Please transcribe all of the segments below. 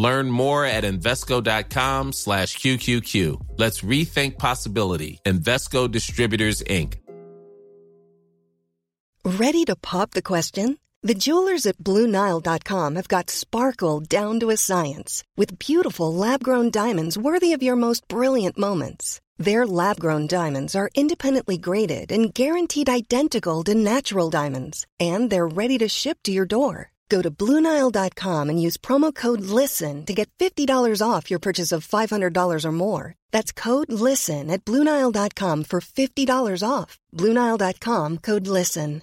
Learn more at Invesco.com slash QQQ. Let's rethink possibility. Invesco Distributors, Inc. Ready to pop the question? The jewelers at BlueNile.com have got sparkle down to a science with beautiful lab-grown diamonds worthy of your most brilliant moments. Their lab-grown diamonds are independently graded and guaranteed identical to natural diamonds, and they're ready to ship to your door. Go to BlueNile.com and use promo code LISTEN to get $50 off your purchase of $500 or more. That's code LISTEN at BlueNile.com for $50 off. BlueNile.com code LISTEN.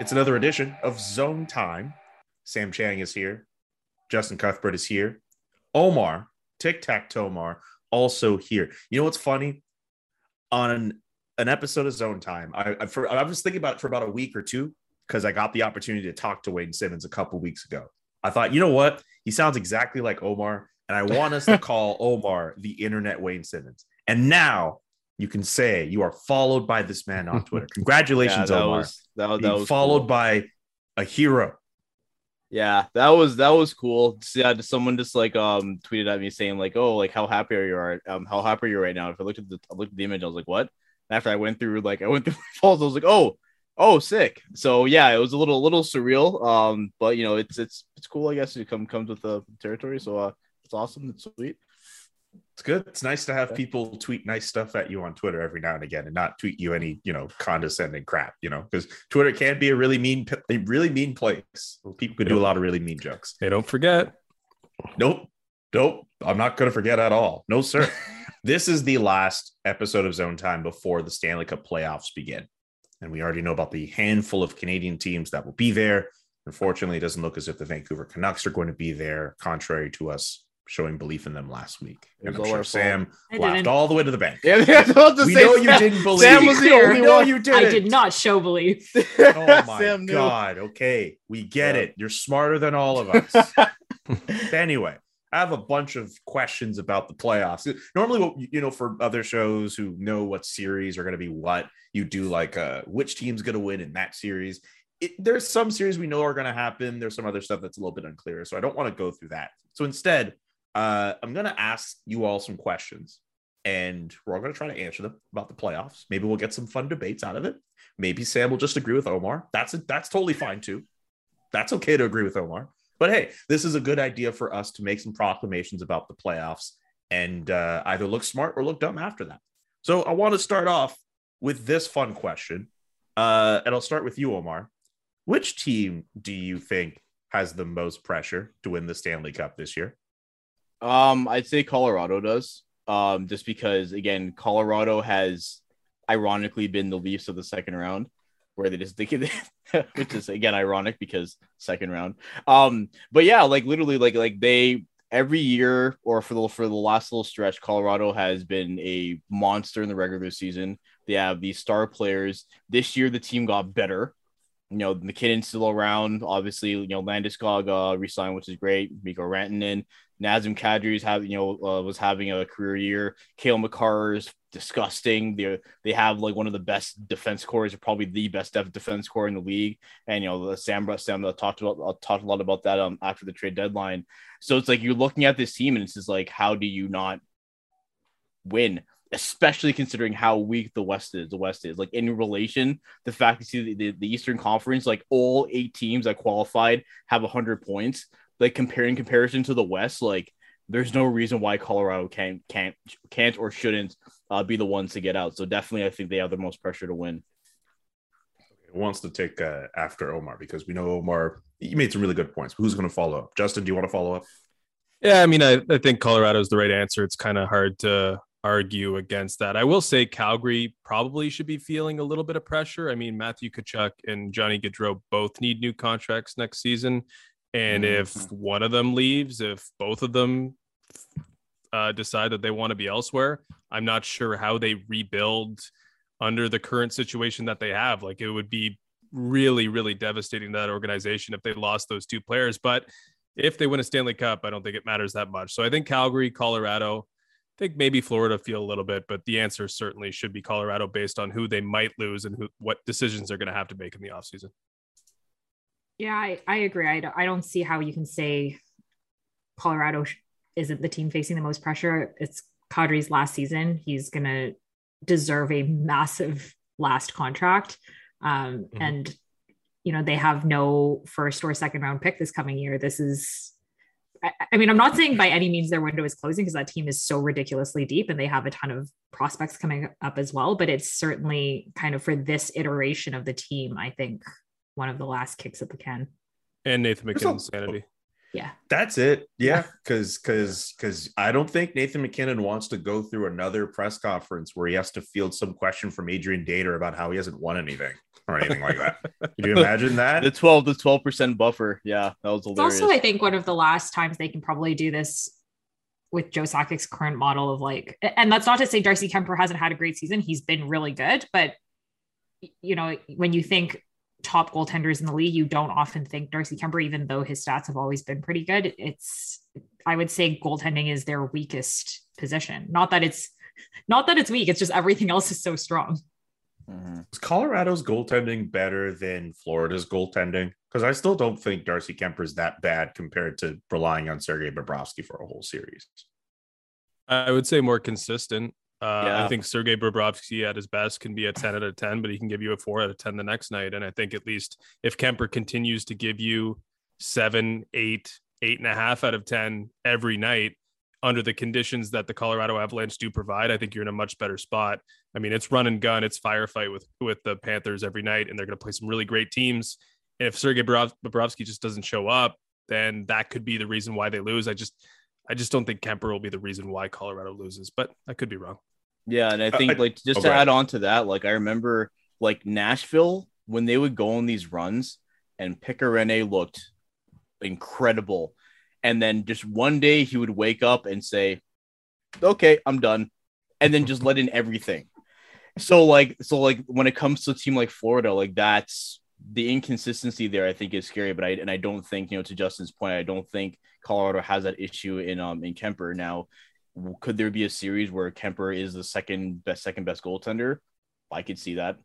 It's another edition of Zone Time. Sam Chang is here. Justin Cuthbert is here. Omar, Tic Tac Tomar, also here. You know what's funny? On an episode of Zone Time, I, I, for, I was thinking about it for about a week or two because I got the opportunity to talk to Wayne Simmonds a couple weeks ago. I thought, you know what? He sounds exactly like Omar, and I want us to call Omar the internet Wayne Simmonds. And now you can say you are followed by this man on Twitter. Congratulations, Yeah, that Omar. was- that, that was followed cool. by a hero. Yeah, that was that was cool. Yeah, someone just like um tweeted at me saying like, "Oh, like how happy are you are um how happy are you right now?" If I looked at the I looked at the image, I was like, "What?" And after I went through like I went through my falls, I was like, "Oh, oh, sick." So yeah, it was a little a little surreal. Um, but you know, it's it's it's cool. I guess it come comes with the territory. So uh, it's awesome. It's sweet. It's good. It's nice to have people tweet nice stuff at you on Twitter every now and again, and not tweet you any, you know, condescending crap. You know, because Twitter can be a really mean, a really mean place. People could do a lot of really mean jokes. Hey, don't forget. Nope, nope. I'm not going to forget at all. No, sir. this is the last episode of Zone Time before the Stanley Cup playoffs begin, and we already know about the handful of Canadian teams that will be there. Unfortunately, it doesn't look as if the Vancouver Canucks are going to be there, contrary to us showing belief in them last week. And I'm sure. Sam I laughed didn't. all the way to the bank. Yeah, I was about to We say know you didn't believe. Sam was the only We know one. you did I did not show belief. Oh my Sam knew. god. Okay, we get Yeah. it. You're smarter than all of us. anyway, I have a bunch of questions about the playoffs. Normally, what you know, for other shows who know what series are going to be what, you do like uh, which team's going to win in that series. It, there's some series we know are going to happen. There's some other stuff that's a little bit unclear. So I don't want to go through that. So instead, uh, I'm going to ask you all some questions and we're all going to try to answer them about the playoffs. Maybe we'll get some fun debates out of it. Maybe Sam will just agree with Omar. That's. That's totally fine too. That's okay to agree with Omar. But hey, this is a good idea for us to make some proclamations about the playoffs and uh, either look smart or look dumb after that. So I want to start off with this fun question, uh, and I'll start with you, Omar. Which team do you think has the most pressure to win the Stanley Cup this year? Um, I'd say Colorado does. Um, just because again, Colorado has ironically been the Leafs of the second round, where they just they can, which is again ironic because second round. Um, but yeah, like literally, like like they every year or for the for the last little stretch, Colorado has been a monster in the regular season. They have these star players. This year, the team got better. You know, MacKinnon's still around. Obviously, you know, Landeskog uh, resigned, which is great. Mikko Rantanen, Nazem Kadri's have you know uh, was having a career year. Cale Makar is disgusting. They they have like one of the best defense cores, probably the best def- defense core in the league. And you know, the Sam Sam talked about uh, talked a lot about that um after the trade deadline. So it's like you're looking at this team, and it's just like, how do you not win? Especially considering how weak the West is. The West is like in relation, the fact you see the, the, the Eastern Conference, like all eight teams that qualified have hundred points. Like comparing comparison to the West, like there's no reason why Colorado can't can't can't or shouldn't uh, be the ones to get out. So definitely, I think they have the most pressure to win. Who wants to take uh, after Omar? Because we know Omar, He made some really good points. Who's going to follow up? Justin, do you want to follow up? Yeah, I mean, I, I think Colorado is the right answer. It's kind of hard to argue against that. I will say Calgary probably should be feeling a little bit of pressure. I mean, Matthew Tkachuk and Johnny Gaudreau both need new contracts next season. And mm-hmm. if one of them leaves, if both of them uh, decide that they want to be elsewhere, I'm not sure how they rebuild under the current situation that they have. Like it would be really, really devastating to that organization if they lost those two players. But if they win a Stanley Cup, I don't think it matters that much. So I think Calgary, Colorado, think maybe Florida feel a little bit, but the answer certainly should be Colorado based on who they might lose and who, what decisions they're going to have to make in the offseason. Yeah, I, I agree. I don't, I don't see how you can say Colorado isn't the team facing the most pressure. It's Kadri's last season. He's going to deserve a massive last contract. Um, mm-hmm. And, you know, they have no first or second round pick this coming year. This is, I, I mean, I'm not saying by any means their window is closing because that team is so ridiculously deep and they have a ton of prospects coming up as well. But it's certainly kind of for this iteration of the team, I think one of the last kicks at the can. And Nathan MacKinnon's sanity. Yeah. That's it. Yeah. Cause cause cause I don't think Nathan MacKinnon wants to go through another press conference where he has to field some question from Adrian Dater about how he hasn't won anything or anything like that. Can you imagine that? The 12 the 12% buffer. Yeah, that was hilarious. It's also, I think, one of the last times they can probably do this with Joe Sakic's current model of like, and that's not to say Darcy Kuemper hasn't had a great season. He's been really good, but you know, when you think top goaltenders in the league, you don't often think Darcy Kuemper, even though his stats have always been pretty good. It's, I would say goaltending is their weakest position. Not that it's, not that it's weak. It's just everything else is so strong. Mm-hmm. Is Colorado's goaltending better than Florida's goaltending? Because I still don't think Darcy Kuemper is that bad compared to relying on Sergei Bobrovsky for a whole series. I would say more consistent. Uh, yeah. I think Sergei Bobrovsky at his best can be a 10 out of 10, but he can give you a four out of 10 the next night. And I think at least if Kuemper continues to give you seven, eight, eight and a half out of 10 every night under the conditions that the Colorado Avalanche do provide, I think you're in a much better spot. I mean, it's run and gun, it's firefight with, with the Panthers every night, and they're going to play some really great teams. And if Sergei Bobrovsky just doesn't show up, then that could be the reason why they lose. I just, I just don't think Kuemper will be the reason why Colorado loses, but I could be wrong. Yeah, and I uh, think uh, like just okay. to add on to that, like I remember like Nashville when they would go on these runs and Pekka Rinne looked incredible. And then just one day he would wake up and say, Okay, I'm done. And then just let in everything. So like so like when it comes to a team like Florida, like that's the inconsistency there I think is scary, but I and I don't think, you know, to Justin's point, I don't think Colorado has that issue in um in Kuemper Now, could there be a series where Kuemper is the second best second best goaltender? I could see that,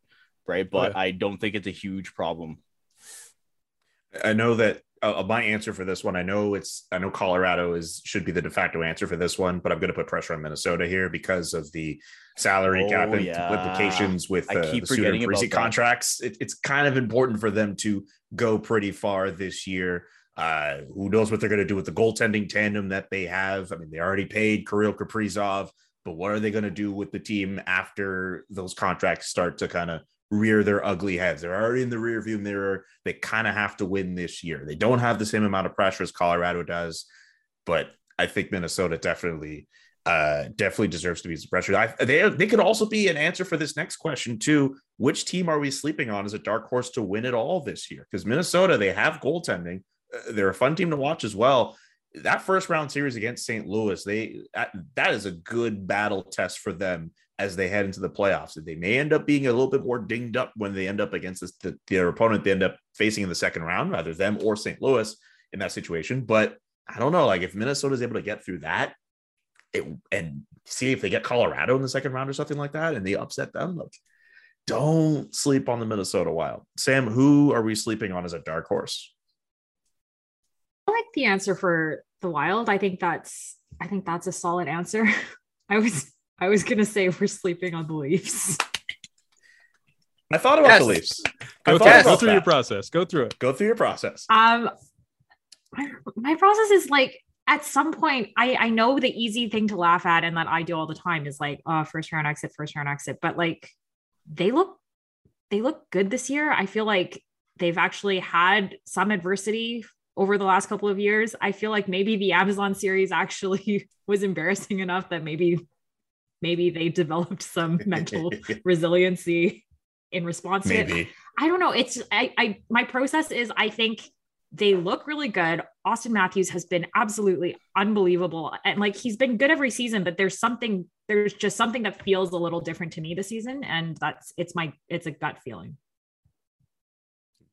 right? But yeah. I don't think it's a huge problem. I know that uh, my answer for this one, I know it's I know Colorado is should be the de facto answer for this one, but I'm going to put pressure on Minnesota here because of the salary oh, cap yeah. implications with uh, the Suter and contracts. It, it's kind of important for them to go pretty far this year. Uh, who knows what they're going to do with the goaltending tandem that they have? I mean, they already paid Kirill Kaprizov, but what are they going to do with the team after those contracts start to kind of rear their ugly heads? They're already in the rearview mirror. They kind of have to win this year. They don't have the same amount of pressure as Colorado does, but I think Minnesota definitely uh, definitely deserves to be some pressure. I, they they could also be an answer for this next question too. Which team are we sleeping on as a dark horse to win it all this year? Because Minnesota, they have goaltending. Uh, they're a fun team to watch as well. That first round series against St. Louis, they that is a good battle test for them as they head into the playoffs. They may end up being a little bit more dinged up when they end up against this, the, their opponent they end up facing in the second round, rather them or St. Louis in that situation. But I don't know, like if Minnesota is able to get through that, it, and see if they get Colorado in the second round or something like that, and they upset them, like don't sleep on the Minnesota Wild. Sam, who are we sleeping on as a dark horse? I like the answer for the wild. I think that's I think that's a solid answer. I was I was gonna say we're sleeping on the Leafs. I thought about yes. the Leafs. Go, through, go through your process. Go through it. Go through your process. Um, my, my process is like at some point, I I know the easy thing to laugh at and that I do all the time is like, oh, first round exit, first round exit. But like, they look they look good this year. I feel like they've actually had some adversity over the last couple of years. I feel like maybe the Amazon series actually was embarrassing enough that maybe maybe they developed some mental resiliency in response to it. I don't know. It's I I my process is I think they look really good. Auston Matthews has been absolutely unbelievable. And like he's been good every season, but there's something, there's just something that feels a little different to me this season. And that's it's my it's a gut feeling.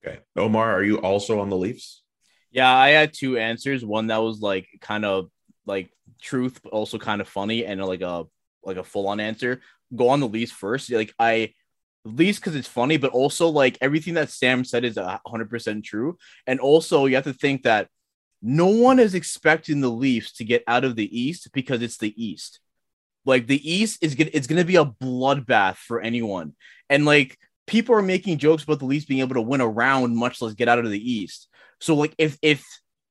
Okay. Omar, are you also on the Leafs? Yeah, I had two answers. One that was like kind of like truth, but also kind of funny, and like a like a full on answer. Go on the Leafs first. Like I Leafs because it's funny, but also like everything that Sam said is hundred percent true. And also you have to think that no one is expecting the Leafs to get out of the East because it's the East. Like the East is gonna it's gonna be a bloodbath for anyone. And like people are making jokes about the Leafs being able to win a round, much less get out of the East. So like if if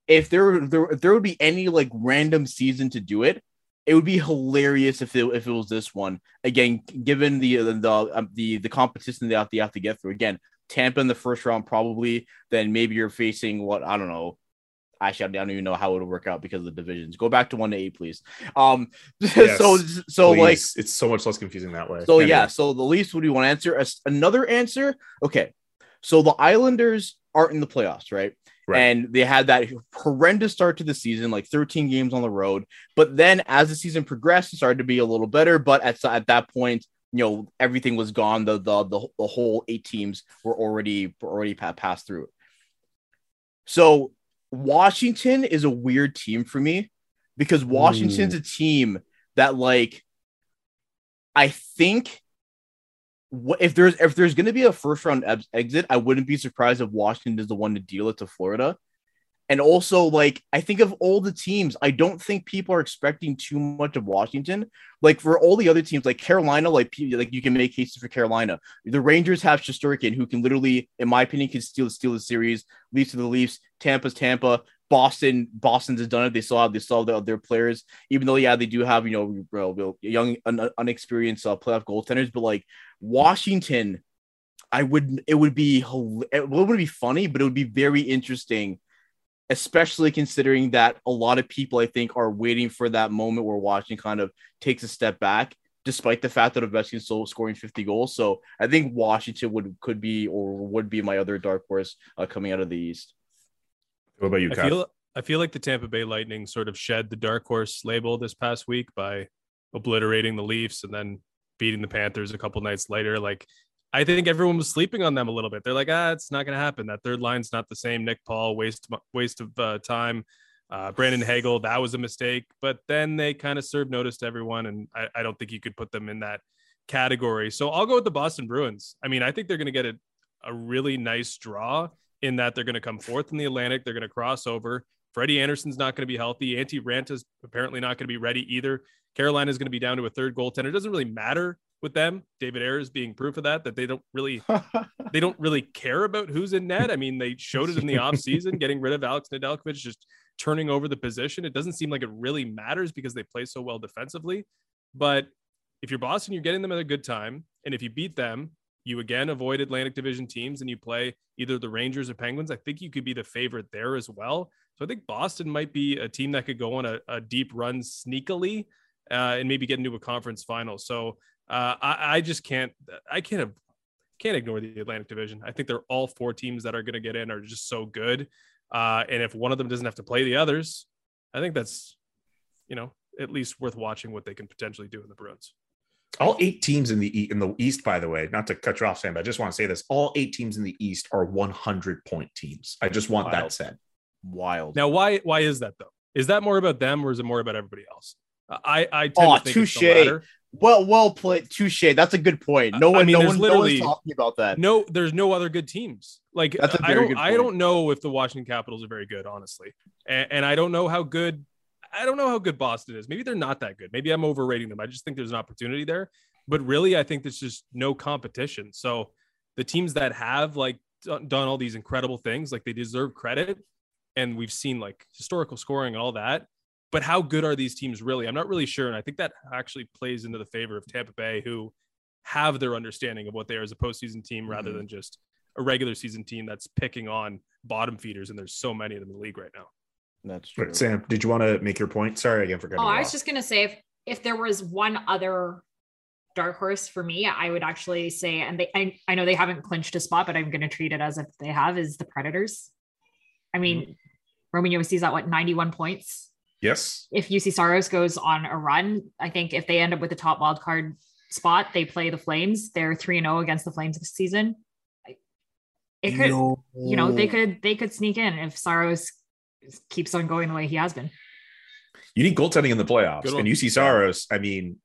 if there there there would be any like random season to do it, it would be hilarious if it if it was this one. Again, given the the the um, the, the competition they have, they have to get through. Again, Tampa in the first round probably. Then maybe you're facing what I don't know. Actually, I don't even know how it would work out because of the divisions. Go back to one to eight, please. Um, Yes, so so Please. like it's so much less confusing that way. so Anyway. yeah, so the Leafs would you want to answer? As- Another answer? Okay. So the Islanders aren't in the playoffs, right? Right. And they had that horrendous start to the season, like 13 games on the road. But then as the season progressed, it started to be a little better. But at, at that point, you know, everything was gone. The the the, the whole eight teams were already were already passed through. So Washington is a weird team for me because Washington's a team that like I think if there's if there's going to be a first round ex- exit, I wouldn't be surprised if Washington is the one to deal it to Florida. And also, like I think of all the teams, I don't think people are expecting too much of Washington. Like for all the other teams, like Carolina, like like you can make cases for Carolina. The Rangers have Shesterkin, who can literally, in my opinion, can steal steal the series. Leafs to the Leafs. Tampa's Tampa. Boston, Boston's has done it. They still have they still have their, players, even though yeah they do have you know young un, unexperienced uh, playoff goaltenders, but like Washington, I would it would be it would be funny, but it would be very interesting, especially considering that a lot of people I think are waiting for that moment where Washington kind of takes a step back, despite the fact that Ovechkin still scoring 50 goals. So I think Washington would could be or would be my other dark horse uh, coming out of the East. What about you, I Kyle? feel I feel like the Tampa Bay Lightning sort of shed the dark horse label this past week by obliterating the Leafs and then beating the Panthers a couple nights later. Like I think everyone was sleeping on them a little bit. They're like, ah, it's not going to happen. That third line's not the same. Nick Paul waste waste of uh, time. Uh, Brandon Hagel, that was a mistake. But then they kind of served notice to everyone, and I, I don't think you could put them in that category. So I'll go with the Boston Bruins. I mean, I think they're going to get a, a really nice draw in that they're going to come fourth in the Atlantic. They're going to cross over. Freddie Andersen's not going to be healthy. Antti Raanta's apparently not going to be ready either. Carolina is going to be down to a third goaltender. It doesn't really matter with them. David Ayres being proof of that, that they don't really they don't really care about who's in net. I mean, they showed it in the offseason, getting rid of Alex Nedeljkovic, just turning over the position. It doesn't seem like it really matters because they play so well defensively. But if you're Boston, you're getting them at a good time. And if you beat them, you again avoid Atlantic Division teams and you play either the Rangers or Penguins. I think you could be the favorite there as well. So I think Boston might be a team that could go on a, a deep run sneakily uh, and maybe get into a conference final. So uh, I, I just can't, I can't can't ignore the Atlantic Division. I think they're all four teams that are going to get in are just so good. Uh, and if one of them doesn't have to play the others, I think that's, you know, at least worth watching what they can potentially do in the Bruins. All eight teams in the in the East, by the way, not to cut you off, Sam, but I just want to say this: all eight teams in the East are 100 point teams. I just want that said. Wild. Now, why why is that though? Is that more about them or is it more about everybody else? I I tend Oh, to think it's the touche. latter. Well, well played. Touche. That's a good point. No I one, mean, no one, no literally- one's talking about that. No, there's no other good teams. Like That's a I very don't good I don't know if the Washington Capitals are very good, honestly, and, and I don't know how good I don't know how good Boston is. Maybe they're not that good. Maybe I'm overrating them. I just think there's an opportunity there. But really, I think there's just no competition. So the teams that have like done done all these incredible things, like they deserve credit, and we've seen like historical scoring and all that. But how good are these teams really? I'm not really sure, and I think that actually plays into the favor of Tampa Bay, who have their understanding of what they are as a postseason team rather Mhm. than just a regular season team that's picking on bottom feeders. And there's so many of them in the league right now. That's true. Right, Sam, did you want to make your point? Sorry again for cutting Oh, I was off. just gonna say if if there was one other dark horse for me, I would actually say, and they I, I know they haven't clinched a spot, but I'm gonna treat it as if they have is the Predators. I mean, mm-hmm. Roman Josi's at what 91 points. Yes. If Juuse Saros goes on a run, I think if they end up with the top wild card spot, they play the Flames. They're 3 and 0 against the Flames this season. It could, no. you know, they could they could sneak in if Saros keeps on going the way he has been. You need goaltending in the playoffs. And Juuse Saros, I mean,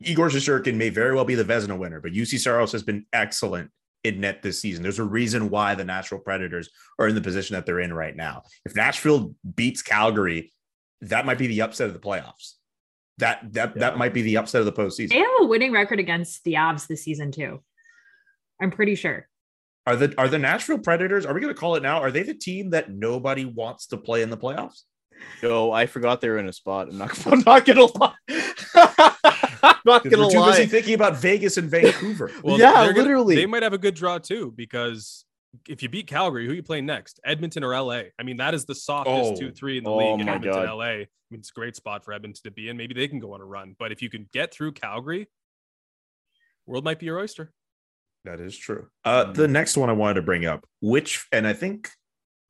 Igor Shesterkin may very well be the Vezina winner, but Juuse Saros has been excellent in net this season. There's a reason why the Nashville Predators are in the position that they're in right now. If Nashville beats Calgary, that might be the upset of the playoffs. That that yeah. that might be the upset of the postseason. They have a winning record against the Avs this season too. I'm pretty sure. Are the are the Nashville Predators? Are we going to call it now? Are they the team that nobody wants to play in the playoffs? No, I forgot they were in a spot. I'm not. I'm not gonna lie. not gonna we're too lie. busy thinking about Vegas and Vancouver. well, yeah, literally. Gonna, they might have a good draw too because if you beat Calgary, who you playing next? Edmonton or LA? I mean, that is the softest oh, two three in the oh league in Edmonton, God. LA. I mean, it's a great spot for Edmonton to be in. Maybe they can go on a run. But if you can get through Calgary, world might be your oyster. That is true. Uh, the next one I wanted to bring up, which, and I think,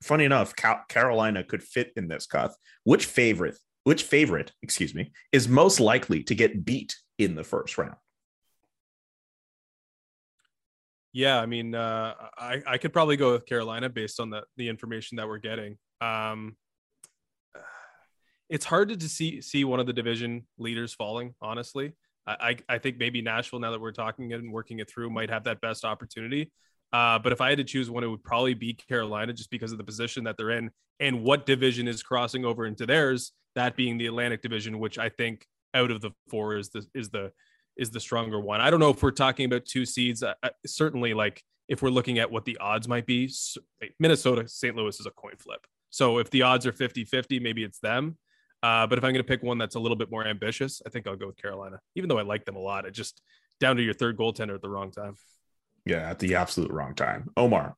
funny enough, Carolina could fit in this, Cuth. Which favorite, which favorite, excuse me, is most likely to get beat in the first round? Yeah, I mean, uh, I I could probably go with Carolina based on the the information that we're getting. Um, it's hard to see see one of the division leaders falling. Honestly, I I think maybe Nashville, now that we're talking and working it through, might have that best opportunity. Uh, but if I had to choose one, it would probably be Carolina, just because of the position that they're in and what division is crossing over into theirs. That being the Atlantic Division, which I think out of the four is the is the is the stronger one. I don't know if we're talking about two seeds. Uh, certainly, like if we're looking at what the odds might be, Minnesota, St. Louis is a coin flip. So if the odds are 50 50, maybe it's them. Uh, but if I'm going to pick one that's a little bit more ambitious, I think I'll go with Carolina, even though I like them a lot. It just down to your third goaltender at the wrong time. Yeah, at the absolute wrong time. Omar.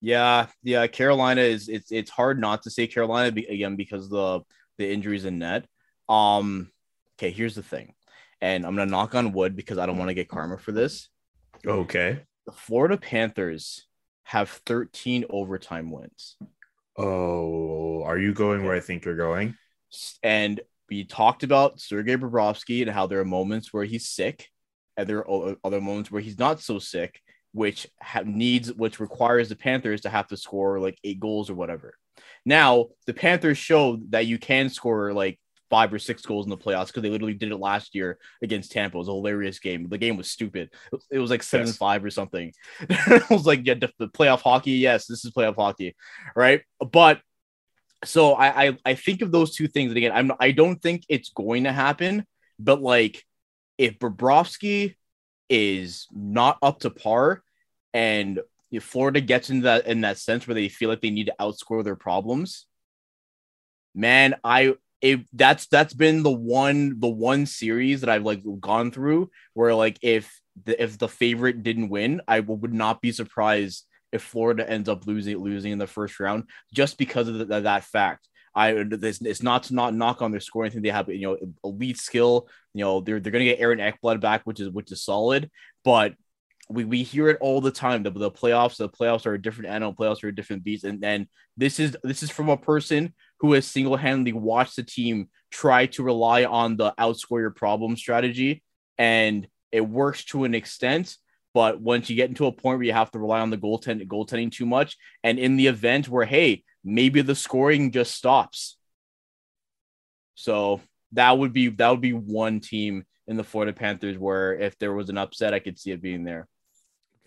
Yeah, yeah. Carolina is it's it's hard not to say Carolina again because the the injuries in net. Um, okay, here's the thing and I'm gonna knock on wood because I don't want to get karma for this. Okay. The Florida Panthers have 13 overtime wins. Oh, are you going where I think you're going? And we talked about Sergei Bobrovsky and how there are moments where he's sick, and there are other moments where he's not so sick, which have needs, which requires the Panthers to have to score like eight goals or whatever. Now, the Panthers showed that you can score like five or six goals in the playoffs because they literally did it last year against Tampa. It was a hilarious game. The game was stupid. It was like seven yes. five or something. I was like, yeah, the playoff hockey. Yes, this is playoff hockey, right? But so I, I I think of those two things. And again, I'm I don't think it's going to happen. But like, if Bobrovsky is not up to par, and if Florida gets into that in that sense where they feel like they need to outscore their problems, man, I it that's that's been the one the one series that I've like gone through where like if the if the favorite didn't win, I would not be surprised if Florida ends up losing losing in the first round just because of the, that fact. I it's not to not knock on their scoring. I think they have you know elite skill. You know they're they're gonna get Aaron Ekblad back, which is which is solid. But we, we hear it all the time. The, the playoffs, the playoffs are a different animal. Playoffs are a different beast. And then this is this is from a person who has single handedly watched the team try to rely on the outscore your problem strategy, and it works to an extent. But once you get into a point where you have to rely on the goaltend goaltending too much, and in the event where hey maybe the scoring just stops, so that would be that would be one team in the Florida Panthers where if there was an upset, I could see it being there.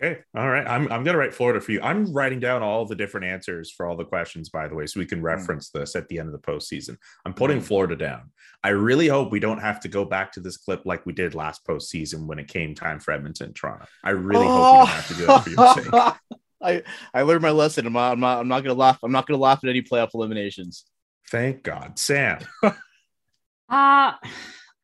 Okay. All right. I'm, I'm going to write Florida for you. I'm writing down all the different answers for all the questions, by the way, so we can hmm. reference mm. this at the end of the postseason. I'm putting mm. Florida down. I really hope we don't have to go back to this clip like we did last postseason when it came time for Edmonton Toronto. I really oh. hope we don't have to do that for your sake. I, I learned my lesson. I'm not, I'm not, I'm not going to laugh. I'm not going to laugh at any playoff eliminations. Thank God. Sam. uh, I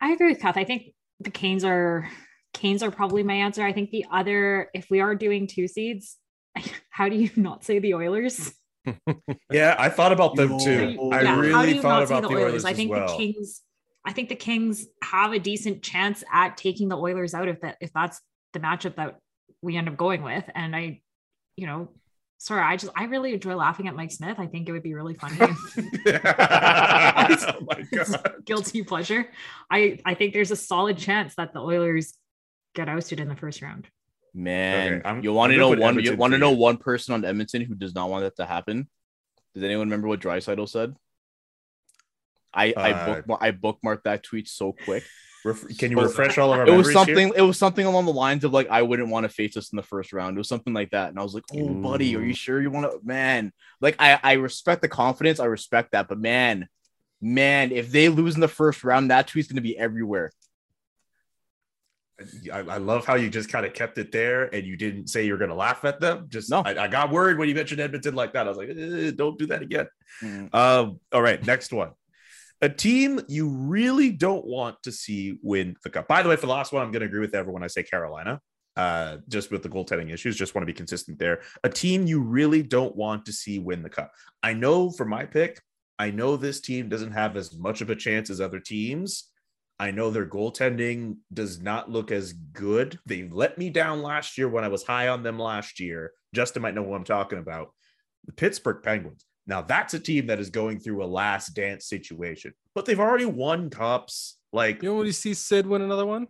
agree with Cuth. I think the Canes are Canes are probably my answer. I think the other, if we are doing two seeds, how do you not say the Oilers? yeah, I thought about them too. I yeah, really thought about the Oilers. Oilers I think well. the Kings I think the Kings have a decent chance at taking the Oilers out if that if that's the matchup that we end up going with. And I, you know, sorry, I just I really enjoy laughing at Mike Smith. I think it would be really funny. oh my god. Guilty pleasure. I I think there's a solid chance that the Oilers get ousted in the first round. Man, Okay, you want to know gonna one? You want to know one person on Edmonton who does not want that to happen? Does anyone remember what Draisaitl said? I I Uh, bookmark I bookmarked that tweet so quick. Ref- Can you Was- refresh all of our It was something. here? It was something along the lines of like, I wouldn't want to face us in the first round. It was something like that, and I was like, "Oh, buddy, are you sure you want to?" Man, like I I respect the confidence. I respect that, but man, man, if they lose in the first round, that tweet's gonna be everywhere. I, I love how you just kind of kept it there and you didn't say you're going to laugh at them. Just No. I, I got worried when you mentioned Edmonton like that. I was like, "Eh, don't do that again. Mm. Um, all right, next one. A team you really don't want to see win the cup. By the way, for the last one, I'm going to agree with everyone. I say Carolina, uh, just with the goaltending issues. Just want to be consistent there. A team you really don't want to see win the cup. I know for my pick, I know this team doesn't have as much of a chance as other teams. I know their goaltending does not look as good. They let me down last year when I was high on them last year. Justin might know what I'm talking about. The Pittsburgh Penguins. Now, that's a team that is going through a last dance situation, but they've already won cups. Like, You you see Sid win another one?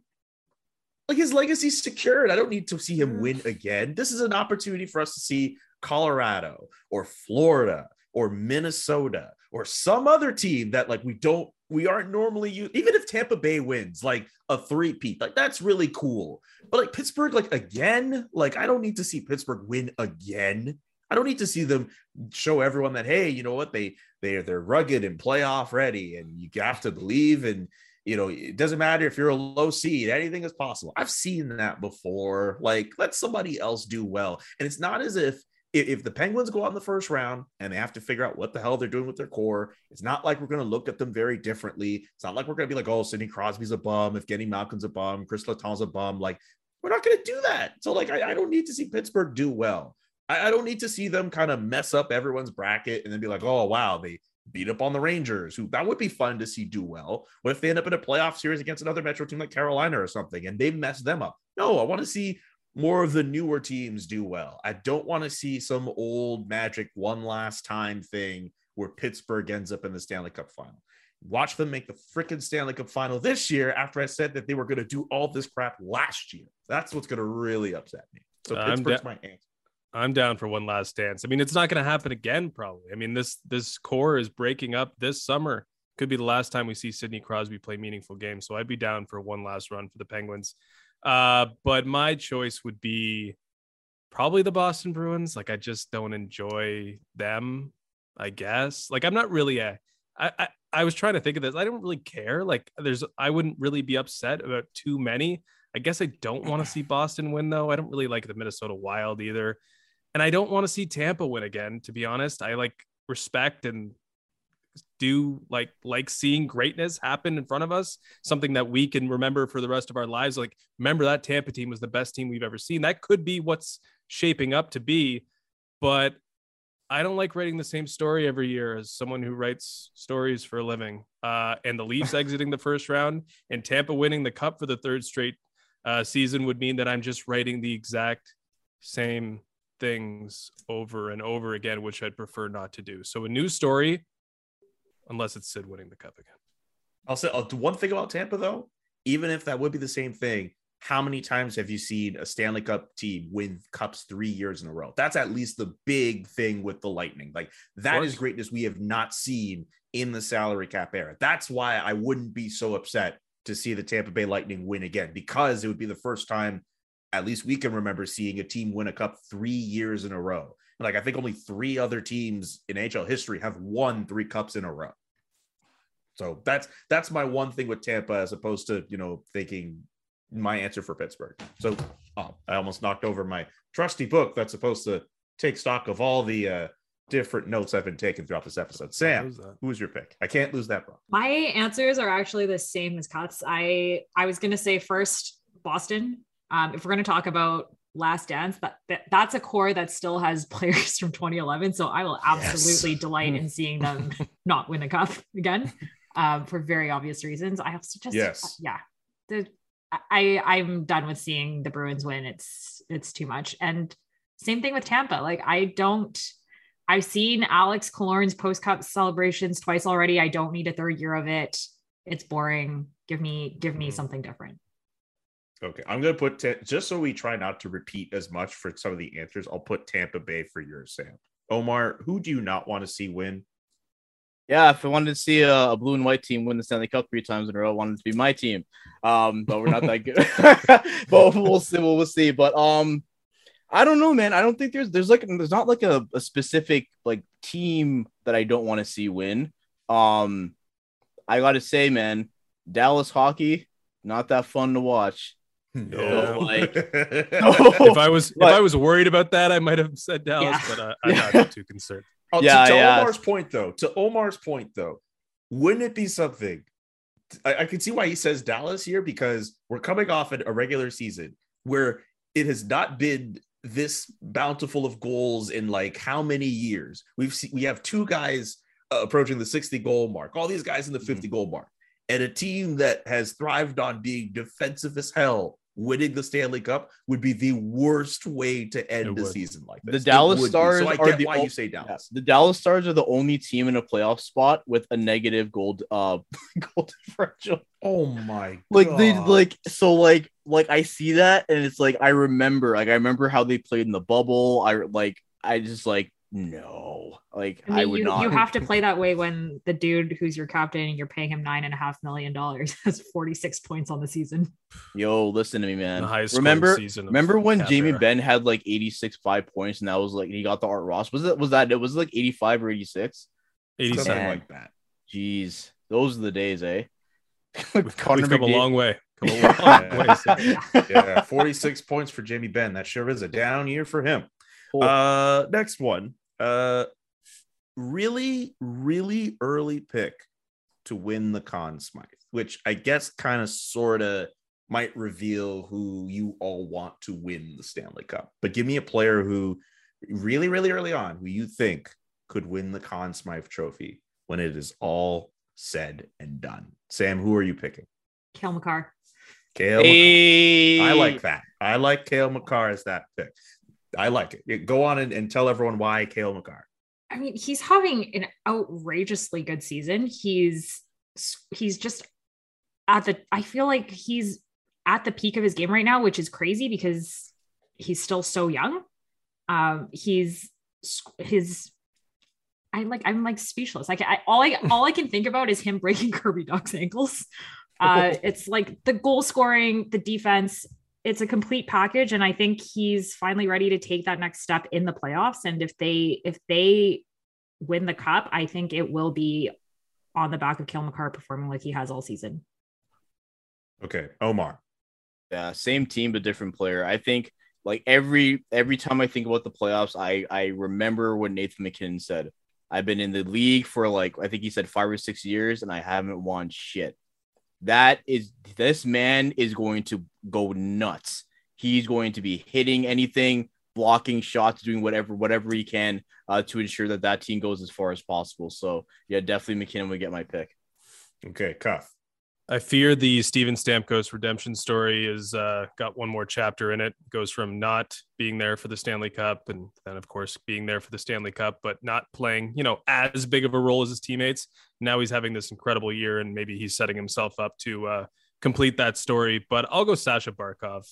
like his legacy's secured. I don't need to see him win again. This is an opportunity for us to see Colorado or Florida or Minnesota or some other team that like we don't we aren't normally use even if Tampa Bay wins like a three peat like that's really cool. But like Pittsburgh like again like I don't need to see Pittsburgh win again. I don't need to see them show everyone that hey, you know what they they they're rugged and playoff ready and you have to believe and you know, it doesn't matter if you're a low seed, anything is possible. I've seen that before. Like, let somebody else do well. And it's not as if if, if the Penguins go out in the first round and they have to figure out what the hell they're doing with their core, it's not like we're going to look at them very differently. It's not like we're going to be like, oh, Sidney Crosby's a bum, Evgeni Malkin's a bum, Kris Letang's a bum. Like, we're not going to do that. So, like, I, I don't need to see Pittsburgh do well. I, I don't need to see them kind of mess up everyone's bracket and then be like, oh, wow, they beat up on the Rangers, who that would be fun to see do well. What if they end up in a playoff series against another Metro team like Carolina or something and they mess them up? No, I want to see more of the newer teams do well. I don't want to see some old magic one last time thing where Pittsburgh ends up in the Stanley Cup final. Watch them make the freaking Stanley Cup final this year after I said that they were going to do all this crap last year. That's what's going to really upset me. So I'm Pittsburgh's da- my answer. I'm down for one last dance. I mean, it's not going to happen again, probably. I mean, this this core is breaking up this summer. Could be the last time we see Sidney Crosby play meaningful games. So I'd be down for one last run for the Penguins. Uh, but my choice would be probably the Boston Bruins. Like, I just don't enjoy them. I guess. Like, I'm not really a. I, I I was trying to think of this. I don't really care. Like, there's. I wouldn't really be upset about too many. I guess I don't want to see Boston win though. I don't really like the Minnesota Wild either and I don't want to see Tampa win again. To be honest, I like respect and do like like seeing greatness happen in front of us, something that we can remember for the rest of our lives. Like, remember that Tampa team was the best team we've ever seen. That could be what's shaping up to be, but I don't like writing the same story every year as someone who writes stories for a living. Uh, and the Leafs exiting the first round and Tampa winning the cup for the third straight uh, season would mean that I'm just writing the exact same things over and over again, which I'd prefer not to do. So a new story, unless it's Sid winning the cup again. I'll say I'll do one thing about Tampa though. Even if that would be the same thing, how many times have you seen a Stanley Cup team win cups three years in a row? That's at least the big thing with the Lightning. Like that is greatness we have not seen in the salary cap era. That's why I wouldn't be so upset to see the Tampa Bay Lightning win again because it would be the first time, at least we can remember seeing a team win a cup three years in a row. Like I think only three other teams in NHL history have won three cups in a row. So that's that's my one thing with Tampa, as opposed to you know thinking my answer for Pittsburgh. So oh, I almost knocked over my trusty book that's supposed to take stock of all the uh, different notes I've been taking throughout this episode. Sam, How's that? who was your pick? I can't lose that, bro. My answers are actually the same as Cuth's. I I was gonna say first Boston. Um, if we're gonna talk about Last Dance, that, that that's a core that still has players from 2011. So I will absolutely delight in seeing them not win a cup again. um, for very obvious reasons. I also just Yes. yeah. The I I'm done with seeing the Bruins win. It's it's too much. And same thing with Tampa. Like I don't I've seen Alex Killorn's post cup celebrations twice already. I don't need a third year of it. It's boring. Give me give me Mhm. something different. Okay, I'm gonna put Ta- just so we try not to repeat as much for some of the answers. I'll put Tampa Bay for yours, Sam. Omar, who do you not want to see win? Yeah, if I wanted to see a, a blue and white team win the Stanley Cup three times in a row, I wanted to be my team. Um, but we're not that good. but we'll see. We'll, we'll see. But um, I don't know, man. I don't think there's there's like there's not like a, a specific like team that I don't want to see win. Um, I got to say, man, Dallas hockey not that fun to watch. No. like- if I was if I was worried about that, I might have said Dallas, Yeah. but uh, I'm Yeah. not too concerned. Oh, to- Yeah, to, yeah. Omar's point though, to Omar's point though, wouldn't it be something? I, I can see why he says Dallas here because we're coming off an- a regular season where it has not been this bountiful of goals in like how many years? We've seen we have two guys uh, approaching the 60 goal mark, all these guys in the 50 goal mark, and a team that has thrived on being defensive as hell. Winning the Stanley Cup would be the worst way to end It the season like The this. It Dallas. Stars So I are get the why ol- you say Yeah, Dallas. the Dallas Stars are the only team in a playoff spot with a negative gold uh goal differential. Oh my like they like so like like I see that and it's like I remember like I remember how they played in the bubble. I like I just like no like I mean, I, would you, not. you have to play that way when the dude who's your captain and you're paying him nine and a half million dollars has 46 points on the season. Yo, listen to me, man. The highest remember season. remember when Cap Jamie. Benn had like 86 five points and that was like he got the Art Ross. Was it was that it was like 85 or 86? something 87. Man. like that. Jeez, those are the days, eh? We've, we've come a long way. Come a Yeah. long way. Sam. Yeah. Yeah, 46 points for Jamie Benn. That sure is a down year for him. Cool. Uh next one. Uh really, really early pick to win the Conn Smythe, which I guess kind of sort of might reveal who you all want to win the Stanley Cup. But give me a player who really, really early on who you think could win the Conn Smythe trophy when it is all said and done. Sam, who are you picking? Cale Makar. Cale. Makar. Hey, I like that. I like Cale Makar as that pick. I like it. Go on and, and tell everyone why Cale Makar. I mean, he's having an outrageously good season. He's he's just at the I feel like he's at the peak of his game right now, which is crazy because he's still so young. Um he's his I like I'm like speechless. Like I all I all I can think about is him breaking Kirby Dach's ankles. Uh it's like the goal scoring, the defense, it's a complete package and i think he's finally ready to take that next step in the playoffs and if they if they win the cup i think it will be on the back of Cale Makar performing like he has all season Okay, Omar. Yeah, same team but different player. I think like every every time I think about the playoffs, I I remember what Nathan MacKinnon said. I've been in the league for like I think he said five or six years, and I haven't won shit. That is this man is going to go nuts. He's going to be hitting anything, blocking shots, doing whatever whatever he can uh, to ensure that that team goes as far as possible. So yeah, definitely MacKinnon would get my pick. Okay, Cuth. I fear the Steven Stamkos redemption story is uh, got one more chapter in it. Goes from not being there for the Stanley Cup, and then of course being there for the Stanley Cup, but not playing, you know, as big of a role as his teammates. Now he's having this incredible year, and maybe he's setting himself up to uh, complete that story. But I'll go Sasha Barkov.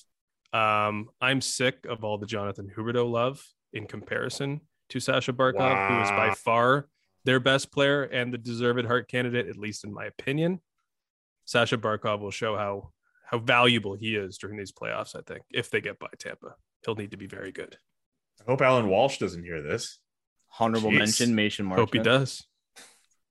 Um, I'm sick of all the Jonathan Huberdeau love in comparison to Sasha Barkov, who is by far their best player and the deserved Hart candidate, at least in my opinion. Sasha Barkov will show how how valuable he is during these playoffs. I think if they get by Tampa, he'll need to be very good. I hope Alan Walsh doesn't hear this. Honorable Jeez. mention, Mason Marchment. Hope he does.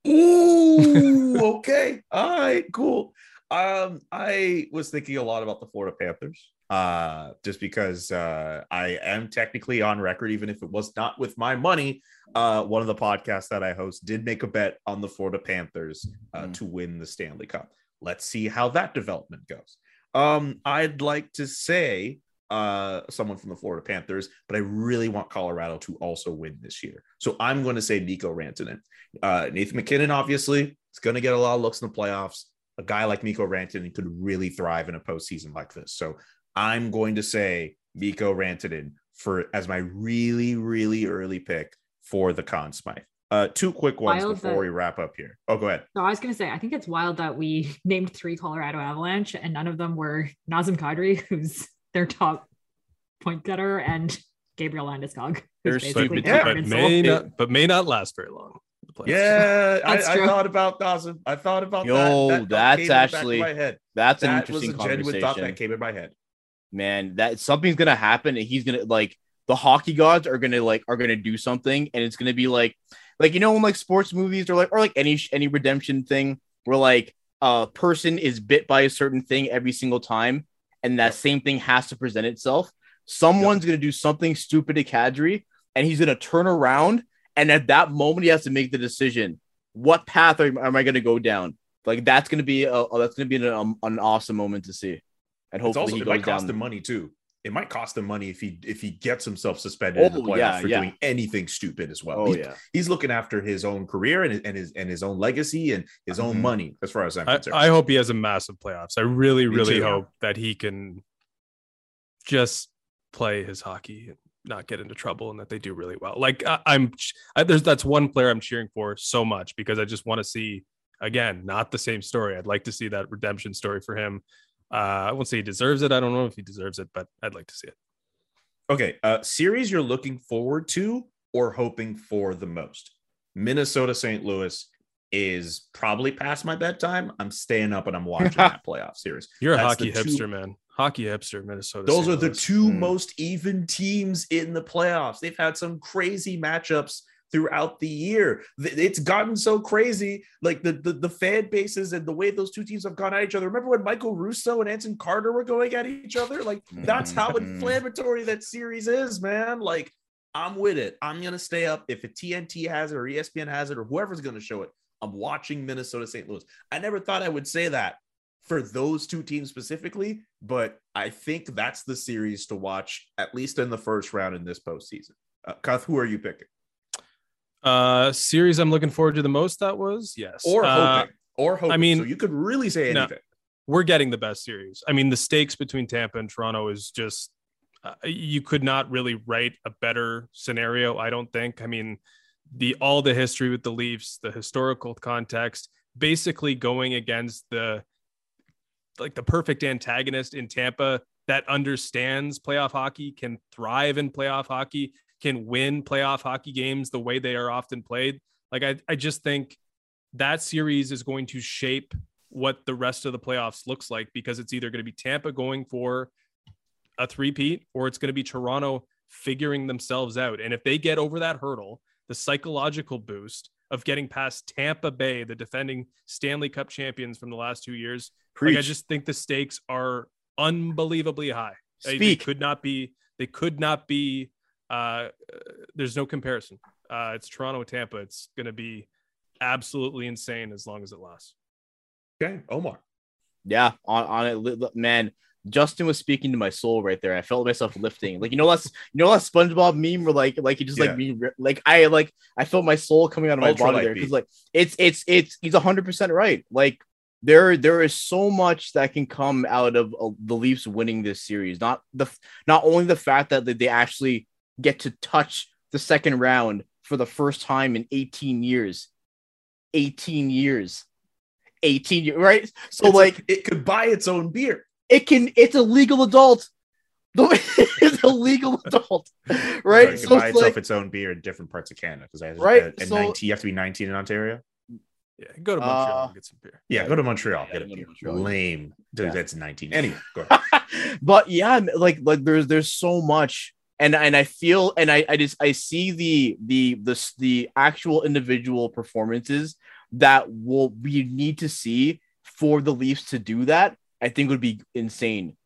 Ooh, okay. All right, cool. Um, I was thinking a lot about the Florida Panthers. Uh, just because uh I am technically on record, even if it was not with my money. Uh, one of the podcasts that I host did make a bet on the Florida Panthers uh, Mm. to win the Stanley Cup. Let's see how that development goes. Um, I'd like to say uh someone from the Florida Panthers, but I really want Colorado to also win this year. So I'm going to say Mikko Rantanen. Uh, Nathan MacKinnon, obviously, He's going to get a lot of looks in the playoffs. A guy like Mikko Rantanen could really thrive in a postseason like this. So I'm going to say Mikko Rantanen for as my really, really early pick for the Conn Smythe. Uh, two quick ones Wild before that- we wrap up here. Oh, go ahead. No, I was going to say, I think it's wild that we named three Colorado Avalanche and none of them were Nazem Kadri, who's their top point getter, and Gabriel Landeskog, They're who's basically stupid, yeah. but may not, but may not last very long. Yeah, I, I thought about Dawson. I thought about Yo, that. that. that's came in the back of actually- my head. That's an That was interesting a genuine thought that came in my head. Man, that something's gonna happen, and he's gonna like the hockey gods are gonna like are gonna do something, and it's gonna be like like you know in like sports movies or like or like any any redemption thing where like a person is bit by a certain thing every single time, and that same thing has to present itself. Someone's gonna do something stupid to Kadri, and he's gonna turn around, and at that moment he has to make the decision: what path am, am I gonna go down? Like that's gonna be a, that's gonna be an, um, an awesome moment to see, and hopefully, It's also he it goes might cost down. him money too. It might cost him money if he if he gets himself suspended in the Oh, playoffs yeah, for yeah. doing anything stupid as well. Oh he's, yeah. he's looking after his own career and, and his and his own legacy and his own Mhm. money as far as I'm I, concerned. I hope he has a massive playoffs. I really, Me really too. hope that he can just play his hockey and not get into trouble, and that they do really well. Like I, I'm, I, there's that's one player I'm cheering for so much because I just want to see again, not the same story. I'd like to see that redemption story for him. Uh, I won't say he deserves it. I don't know if he deserves it, but I'd like to see it. Okay, uh, series you're looking forward to or hoping for the most? Minnesota St. Louis is probably past my bedtime. I'm staying up and I'm watching that playoff series. You're a hockey the two- hipster, man. Hockey hipster, Minnesota. Those St. are the two Mm. most even teams in the playoffs. They've had some crazy matchups throughout the year. It's gotten so crazy, like the, the the fan bases and the way those two teams have gone at each other. Remember when Michael Russo and Anson Carter were going at each other? Like that's how Mhm. inflammatory that series is, man. Like I'm with it. I'm gonna stay up if a TNT has it or ESPN has it or whoever's gonna show it. I'm watching Minnesota St. Louis. I never thought I would say that for those two teams specifically, but I think that's the series to watch at least in the first round in this postseason. Uh, Cuth, who are you picking? Uh, series I'm looking forward to the most. That was yes, Or Uh, hoping, or hoping. I mean- so you could really say No. anything. we're getting the best series. I mean, the stakes between Tampa and Toronto is just uh, you could not really write a better scenario. I don't think. I mean, the all the history with the Leafs, the historical context, basically going against the like the perfect antagonist in Tampa that understands playoff hockey, can thrive in playoff hockey, can win playoff hockey games the way they are often played. Like I, I just think that series is going to shape what the rest of the playoffs looks like because it's either going to be Tampa going for a three-peat or it's going to be Toronto figuring themselves out. And if they get over that hurdle, the psychological boost of getting past Tampa Bay, the defending Stanley Cup champions from the last two years, like I just think the stakes are unbelievably high. They- They Speak. could not be. They could not be. Uh, uh, there's no comparison. Uh, it's Toronto, Tampa. It's going to be absolutely insane as long as it lasts. Okay, Omar. Yeah, on, on it, li- li- man. Justin was speaking to my soul right there. I felt myself lifting. Like you know, that's you know that SpongeBob meme where like like he just Yeah. like being ri- like I like I felt my soul coming out of my Ultra body there because like it's it's it's he's hundred percent right. Like there there is so much that can come out of uh, the Leafs winning this series. Not the not only the fact that they actually get to touch the second round for the first time in 18 years. 18 years. 18 years, right? So It's like it could buy its own beer. it can it's a legal adult it's a legal adult right Right, it could so buy it's itself like its own beer in different parts of Canada because Right, At, at so- 19, you have to be 19 in Ontario. Yeah, go to Montreal Uh, and get some beer. Yeah, go to Montreal. Yeah, get a beer. Montreal. Lame. Dude, Yeah. that's 19. Anyway, go ahead. but yeah like like there's there's so much and and i feel and i i just i see the the the the actual individual performances that will we need to see for the leafs to do that i think would be insane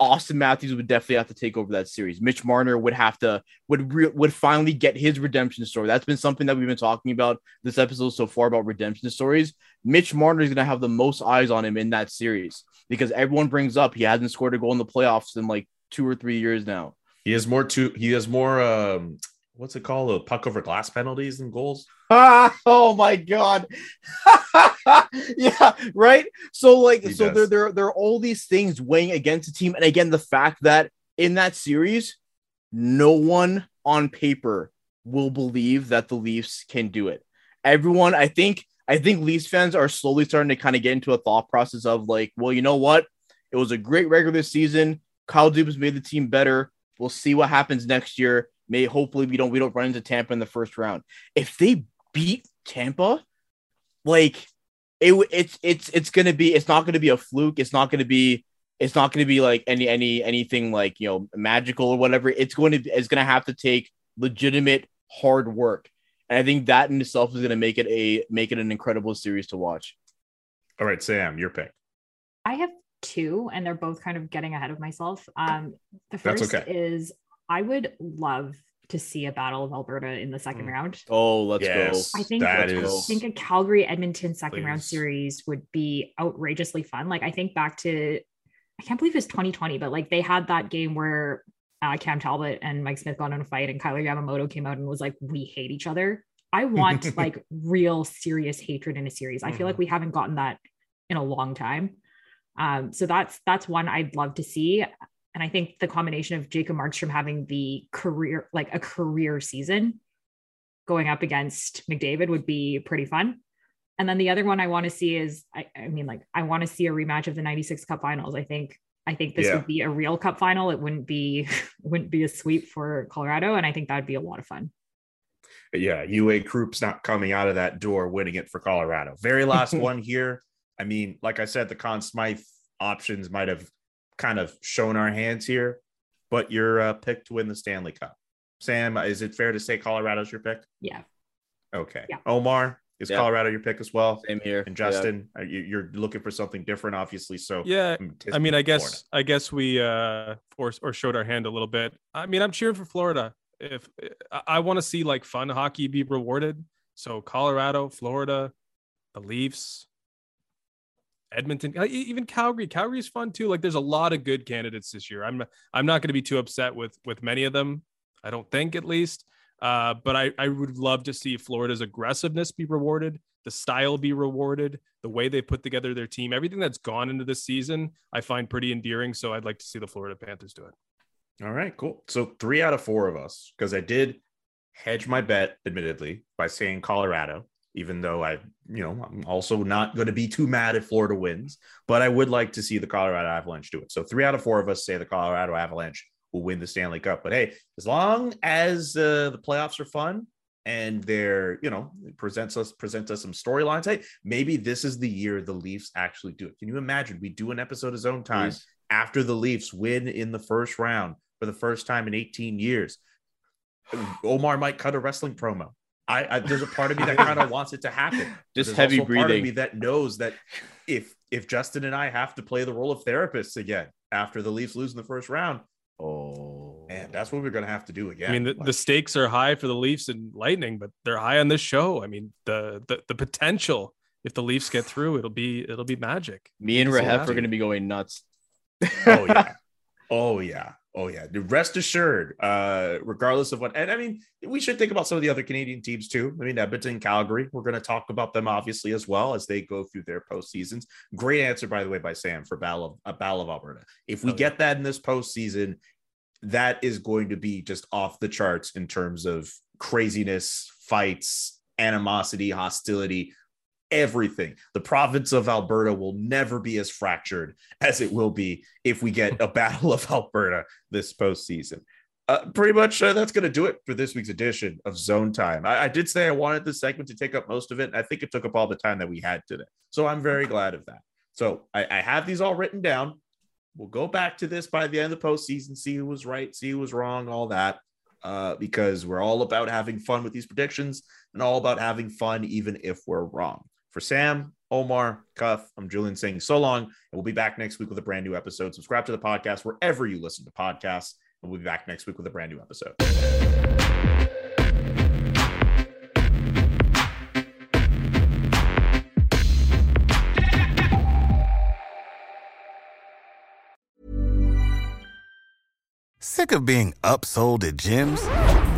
Auston Matthews would definitely have to take over that series. Mitch Marner would have to would re- would finally get his redemption story. That's been something that we've been talking about this episode so far about redemption stories. Mitch Marner is going to have the most eyes on him in that series because everyone brings up he hasn't scored a goal in the playoffs in like two or three years now. He has more to he has more um what's it called? A puck over glass penalties and goals. Ah, oh my god. yeah, right. So like He so does. there, there there are all these things weighing against the team. And again, the fact that in that series, no one on paper will believe that the Leafs can do it. Everyone, I think, I think Leafs fans are slowly starting to kind of get into a thought process of like, well, you know what? It was a great regular season. Kyle Dubas made the team better. We'll see what happens next year. May hopefully we don't we don't run into Tampa in the first round. If they beat Tampa, like it it's it's it's gonna be it's not gonna be a fluke. It's not gonna be it's not gonna be like any any anything like you know magical or whatever. It's going to it's gonna have to take legitimate hard work. And I think that in itself is gonna make it a make it an incredible series to watch. All right, Sam, your pick. I have two, and they're both kind of getting ahead of myself. Um, the That's first okay. is I would love to see a battle of Alberta in the second Mm. round. Oh, let's Yes, I think that Let's go. I think a Calgary Edmonton second round series would be outrageously fun. Like I think back to I can't believe it's 2020, but like they had that game where uh, Cam Talbot and Mike Smith got in a fight, and Kailer Yamamoto came out and was like, "We hate each other." I want like real serious hatred in a series. I feel like we haven't gotten that in a long time. Um, so that's that's one I'd love to see. And I think the combination of Jacob Markstrom having the career, like a career season, going up against McDavid would be pretty fun. And then the other one I want to see is, I, I mean, like I want to see a rematch of the '96 Cup Finals. I think, I think this Yeah. would be a real Cup final. It wouldn't be, wouldn't be a sweep for Colorado, and I think that'd be a lot of fun. yeah, UA Kroup's not coming out of that door winning it for Colorado. Very last one here. I mean, like I said, the Conn Smythe options might have kind of shown our hands here, but your uh, pick to win the Stanley Cup. Sam, is it fair to say Colorado's your pick? Yeah, Okay. Yeah. Omar, is Yeah. Colorado your pick as well? Same here. And Justin, are you, you're looking for something different, obviously. So Yeah, I'm mean, I guess Florida. I guess we uh forced or showed our hand a little bit. I mean, I'm cheering for Florida. If I, I want to see like fun hockey be rewarded, so Colorado, Florida, the Leafs, Edmonton, uh, even Calgary. Calgary's fun too. Like, there's a lot of good candidates this year. I'm I'm not going to be too upset with with many of them. I don't think, at least. Uh, but I I would love to see Florida's aggressiveness be rewarded, the style be rewarded, the way they put together their team, everything that's gone into this season, I find pretty endearing. So I'd like to see the Florida Panthers do it. All right, cool. So three out of four of us, because I did hedge my bet, admittedly, by saying Colorado, even though I, you know, I'm also not going to be too mad if Florida wins, but I would like to see the Colorado Avalanche do it. So three out of four of us say the Colorado Avalanche will win the Stanley Cup. But hey, as long as uh, the playoffs are fun and they're, you know, presents us presents us some storylines. Hey, maybe this is the year the Leafs actually do it. Can you imagine? We do an episode of Zone Time Please. after the Leafs win in the first round for the first time in 18 years. Omar might cut a wrestling promo. I, I there's a part of me that kind of wants it to happen. Just there's heavy also a part of breathing. me that knows that if if Justin and I have to play the role of therapists again after the Leafs lose in the first round, Oh, man, that's what we're gonna have to do again. I mean, the, Like, the stakes are high for the Leafs and Lightning, but they're high on this show. I mean, the the, the potential if the Leafs get through, it'll be it'll be magic. me and So Rahef are going to be going nuts. oh yeah, oh yeah, oh yeah. Rest assured, uh, regardless of what, and I mean, we should think about some of the other Canadian teams too. I mean, Edmonton, Calgary. We're going to talk about them obviously as well as they go through their postseasons. Great answer, by the way, by Sam for Battle of a Battle of Alberta. If we Oh, get that in this postseason, that is going to be just off the charts in terms of craziness, fights, animosity, hostility, everything. The province of Alberta will never be as fractured as it will be if we get a Battle of Alberta this postseason. Uh, pretty much uh, that's going to do it for this week's edition of Zone Time. I, I did say I wanted this segment to take up most of it. And I think it took up all the time that we had today. So I'm very glad of that. So I, I have these all written down. We'll go back to this by the end of the postseason, see who was right, see who was wrong, all that, uh, because we're all about having fun with these predictions and all about having fun, even if we're wrong. For Sam, Omar, Cuth, I'm Julian saying so long, and we'll be back next week with a brand new episode. Subscribe to the podcast wherever you listen to podcasts, and we'll be back next week with a brand new episode. Sick of being upsold at gyms?